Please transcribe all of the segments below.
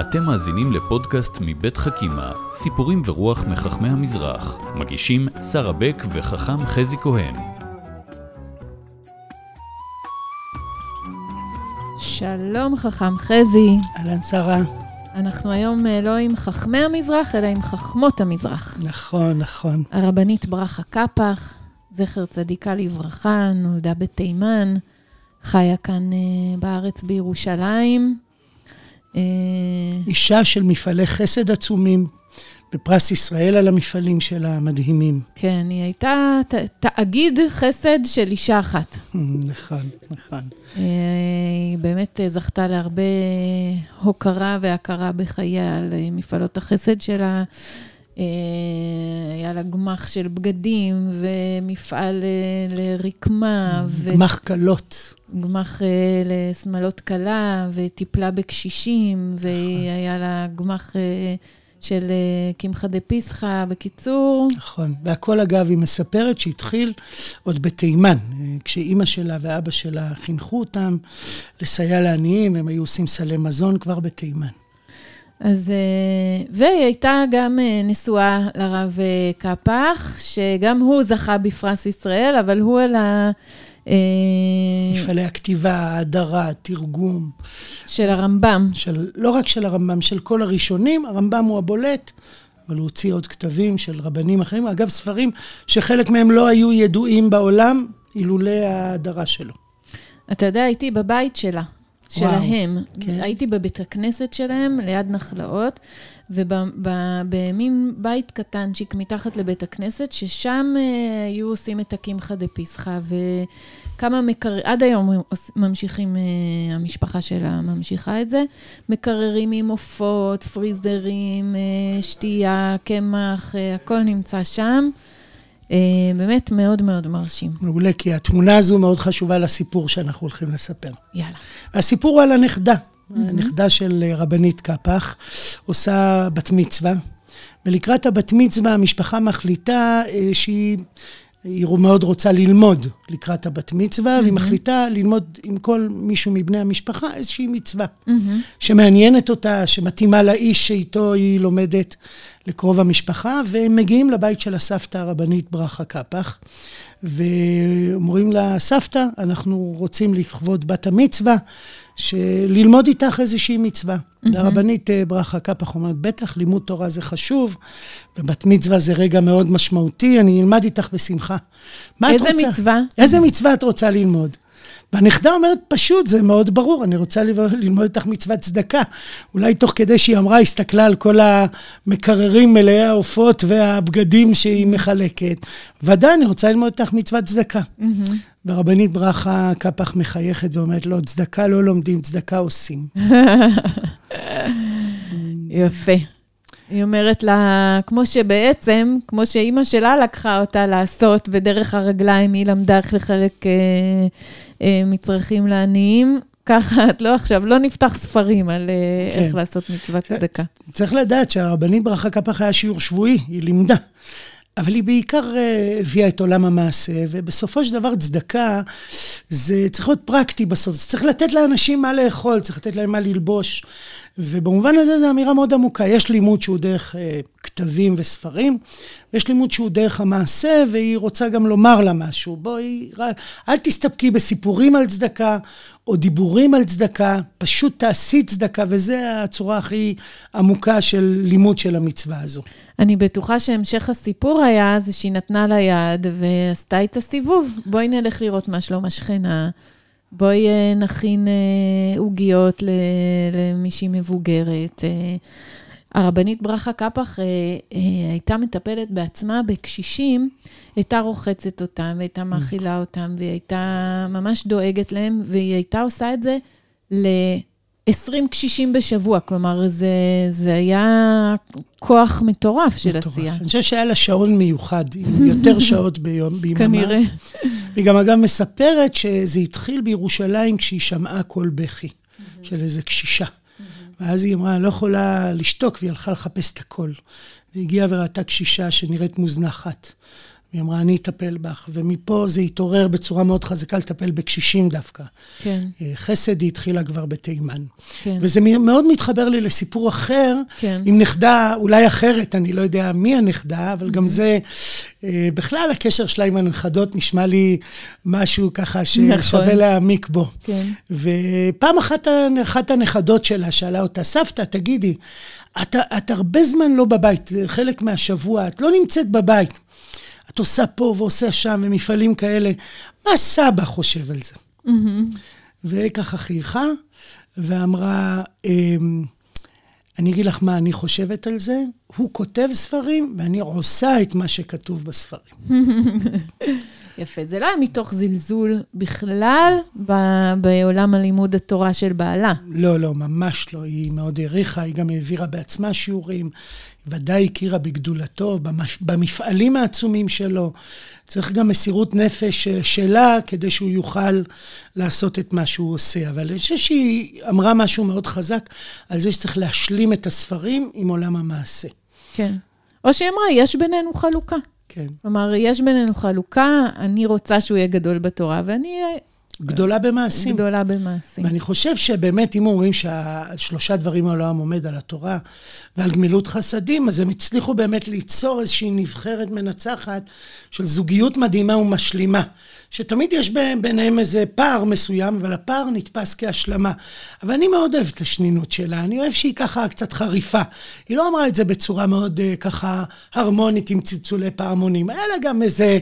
אתם מאזינים לפודקאסט מבית חכימה, סיפורים ורוח מחכמי המזרח. מגישים שרה בק וחכם חזי כהן. שלום חכם חזי. אהלן שרה. אנחנו היום אה, לא עם חכמי המזרח, אלא עם חכמות המזרח. נכון, נכון. הרבנית ברכה קפח, זכר צדיקה לברכה, נולדה בתימן, חיה כאן uh, בארץ בירושלים. Uh, אישה של מפעלי חסד עצומים, בפרס ישראל על המפעלים שלה המדהימים. כן, היא הייתה ת, תאגיד חסד של אישה אחת. נכון, נכון. Uh, היא באמת זכתה להרבה הוקרה והכרה בחייה על מפעלות החסד שלה. אה, היה לה גמח של בגדים ומפעל אה, לרקמה. גמח כלות. גמח אה, לשמלות כלה, וטיפלה בקשישים, נכון. והיה לה גמח של קמחא דפסחא, בקיצור. נכון, והכל אגב, היא מספרת שהתחיל עוד בתימן, כשאימא שלה ואבא שלה חינכו אותם לסייע לעניים, הם היו עושים סלי מזון כבר בתימן. אז, אה, והיא הייתה גם אה, נשואה לרב אה, קפח, שגם הוא זכה בפרס ישראל, אבל הוא על ה... מפעלי הכתיבה, ההדרה, התרגום. של הרמב"ם. של, לא רק של הרמב"ם, של כל הראשונים, הרמב"ם הוא הבולט, אבל הוא הוציא עוד כתבים של רבנים אחרים. אגב, ספרים שחלק מהם לא היו ידועים בעולם, אילולא ההדרה שלו. אתה יודע, הייתי בבית שלה. שלהם. כן. הייתי בבית הכנסת שלהם, ליד נחלאות, ובמין בית קטנצ'יק מתחת לבית הכנסת, ששם uh, היו עושים את הקמחא דפסחא, וכמה מקררים, עד היום ממשיכים, uh, המשפחה שלה ממשיכה את זה, מקררים עם עופות, פריזרים, uh, שתייה, קמח, uh, הכל נמצא שם. אה, באמת מאוד מאוד מרשים. מעולה, כי התמונה הזו מאוד חשובה לסיפור שאנחנו הולכים לספר. יאללה. הסיפור הוא על הנכדה. הנכדה של אה, רבנית קפח, עושה בת מצווה, ולקראת הבת מצווה המשפחה מחליטה אה, שהיא... היא מאוד רוצה ללמוד לקראת הבת מצווה, mm-hmm. והיא מחליטה ללמוד עם כל מישהו מבני המשפחה איזושהי מצווה, mm-hmm. שמעניינת אותה, שמתאימה לאיש שאיתו היא לומדת לקרוב המשפחה, והם מגיעים לבית של הסבתא הרבנית ברכה קפח, ואומרים לה, סבתא, אנחנו רוצים לכבוד בת המצווה, ללמוד איתך איזושהי מצווה. Mm-hmm. ברכה קפח אומרת, בטח, לימוד תורה זה חשוב, ובת מצווה זה רגע מאוד משמעותי, אני אלמד איתך בשמחה. איזה מצווה? איזה מצווה את רוצה ללמוד? והנכדה אומרת, פשוט, זה מאוד ברור, אני רוצה ללמוד איתך מצוות צדקה. אולי תוך כדי שהיא אמרה, הסתכלה על כל המקררים מלאי העופות והבגדים שהיא מחלקת. ודאי, אני רוצה ללמוד איתך מצוות צדקה. Mm-hmm. ורבנית ברכה קפח מחייכת ואומרת, לא, צדקה לא לומדים, צדקה עושים. יפה. היא אומרת לה, כמו שבעצם, כמו שאימא שלה לקחה אותה לעשות, ודרך הרגליים היא למדה איך לחלק אה, אה, מצרכים לעניים, ככה, את לא עכשיו, לא נפתח ספרים על אה, כן. איך לעשות מצוות צדקה. צריך לדעת שהרבנית ברכה קפח היה שיעור שבועי, היא לימדה. אבל היא בעיקר אה, הביאה את עולם המעשה, ובסופו של דבר צדקה זה צריך להיות פרקטי בסוף, זה צריך לתת לאנשים מה לאכול, צריך לתת להם מה ללבוש, ובמובן הזה זו אמירה מאוד עמוקה. יש לימוד שהוא דרך אה, כתבים וספרים, ויש לימוד שהוא דרך המעשה, והיא רוצה גם לומר לה משהו. בואי, רק, אל תסתפקי בסיפורים על צדקה, או דיבורים על צדקה, פשוט תעשי צדקה, וזו הצורה הכי עמוקה של לימוד של המצווה הזו. אני בטוחה שהמשך הסיפור היה זה שהיא נתנה לה יד ועשתה את הסיבוב. בואי נלך לראות מה שלום השכנה. בואי אה, נכין אה, עוגיות למישהי מבוגרת. אה, הרבנית ברכה קפח הייתה מטפלת בעצמה בקשישים, הייתה רוחצת אותם והייתה מאכילה אותם, והיא הייתה ממש דואגת להם, והיא הייתה עושה את זה ל... 20 קשישים בשבוע, כלומר, זה, זה היה כוח מטורף של מטורף. עשייה. אני חושב שהיה לה שעון מיוחד, עם יותר שעות ביום, ביממה. כנראה. והיא גם אגב מספרת שזה התחיל בירושלים כשהיא שמעה קול בכי של איזה קשישה. ואז היא אמרה, לא יכולה לשתוק, והיא הלכה לחפש את הקול. והגיעה וראתה קשישה שנראית מוזנחת. והיא אמרה, אני אטפל בך. ומפה זה התעורר בצורה מאוד חזקה לטפל בקשישים דווקא. כן. אה, חסד היא התחילה כבר בתימן. כן. וזה מאוד מתחבר לי לסיפור אחר, כן. עם נכדה אולי אחרת, אני לא יודע מי הנכדה, אבל Mm-hmm. גם זה, אה, בכלל הקשר שלה עם הנכדות נשמע לי משהו ככה נכון. ששווה להעמיק בו. כן. ופעם אחת, אחת הנכדות שלה שאלה אותה, סבתא, תגידי, את, את הרבה זמן לא בבית, חלק מהשבוע, את לא נמצאת בבית. את עושה פה ועושה שם, ומפעלים כאלה. מה סבא חושב על זה? וככה חייכה, ואמרה, אמ, אני אגיד לך מה אני חושבת על זה, הוא כותב ספרים, ואני עושה את מה שכתוב בספרים. יפה. זה לא היה מתוך זלזול בכלל ב- בעולם הלימוד התורה של בעלה. לא, לא, ממש לא. היא מאוד העריכה, היא גם העבירה בעצמה שיעורים, ודאי הכירה בגדולתו, במש- במפעלים העצומים שלו. צריך גם מסירות נפש אה, שלה כדי שהוא יוכל לעשות את מה שהוא עושה. אבל אני חושב שהיא אמרה משהו מאוד חזק על זה שצריך להשלים את הספרים עם עולם המעשה. כן. או שהיא אמרה, יש בינינו חלוקה. כן. כלומר, יש בינינו חלוקה, אני רוצה שהוא יהיה גדול בתורה, ואני גדולה במעשים. גדולה במעשים. ואני חושב שבאמת, אם אומרים שהשלושה דברים העולם עומד על התורה ועל גמילות חסדים, אז הם הצליחו באמת ליצור איזושהי נבחרת מנצחת של זוגיות מדהימה ומשלימה, שתמיד יש ביניהם איזה פער מסוים, אבל הפער נתפס כהשלמה. אבל אני מאוד אוהב את השנינות שלה, אני אוהב שהיא ככה קצת חריפה. היא לא אמרה את זה בצורה מאוד אה, ככה הרמונית עם צלצולי פעמונים, לה גם איזה...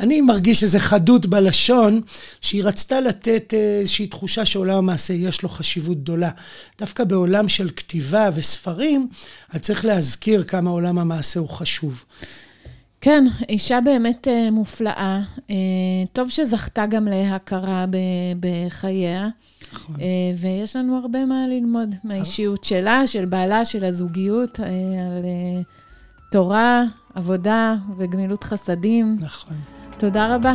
אני מרגיש איזו חדות בלשון, שהיא רצתה לתת אה, איזושהי תחושה שעולם המעשה יש לו חשיבות גדולה. דווקא בעולם של כתיבה וספרים, אז צריך להזכיר כמה עולם המעשה הוא חשוב. כן, אישה באמת אה, מופלאה. אה, טוב שזכתה גם להכרה ב- בחייה. נכון. אה, ויש לנו הרבה מה ללמוד מהאישיות שלה, של בעלה, של הזוגיות, אה, על אה, תורה, עבודה וגמילות חסדים. נכון. תודה רבה.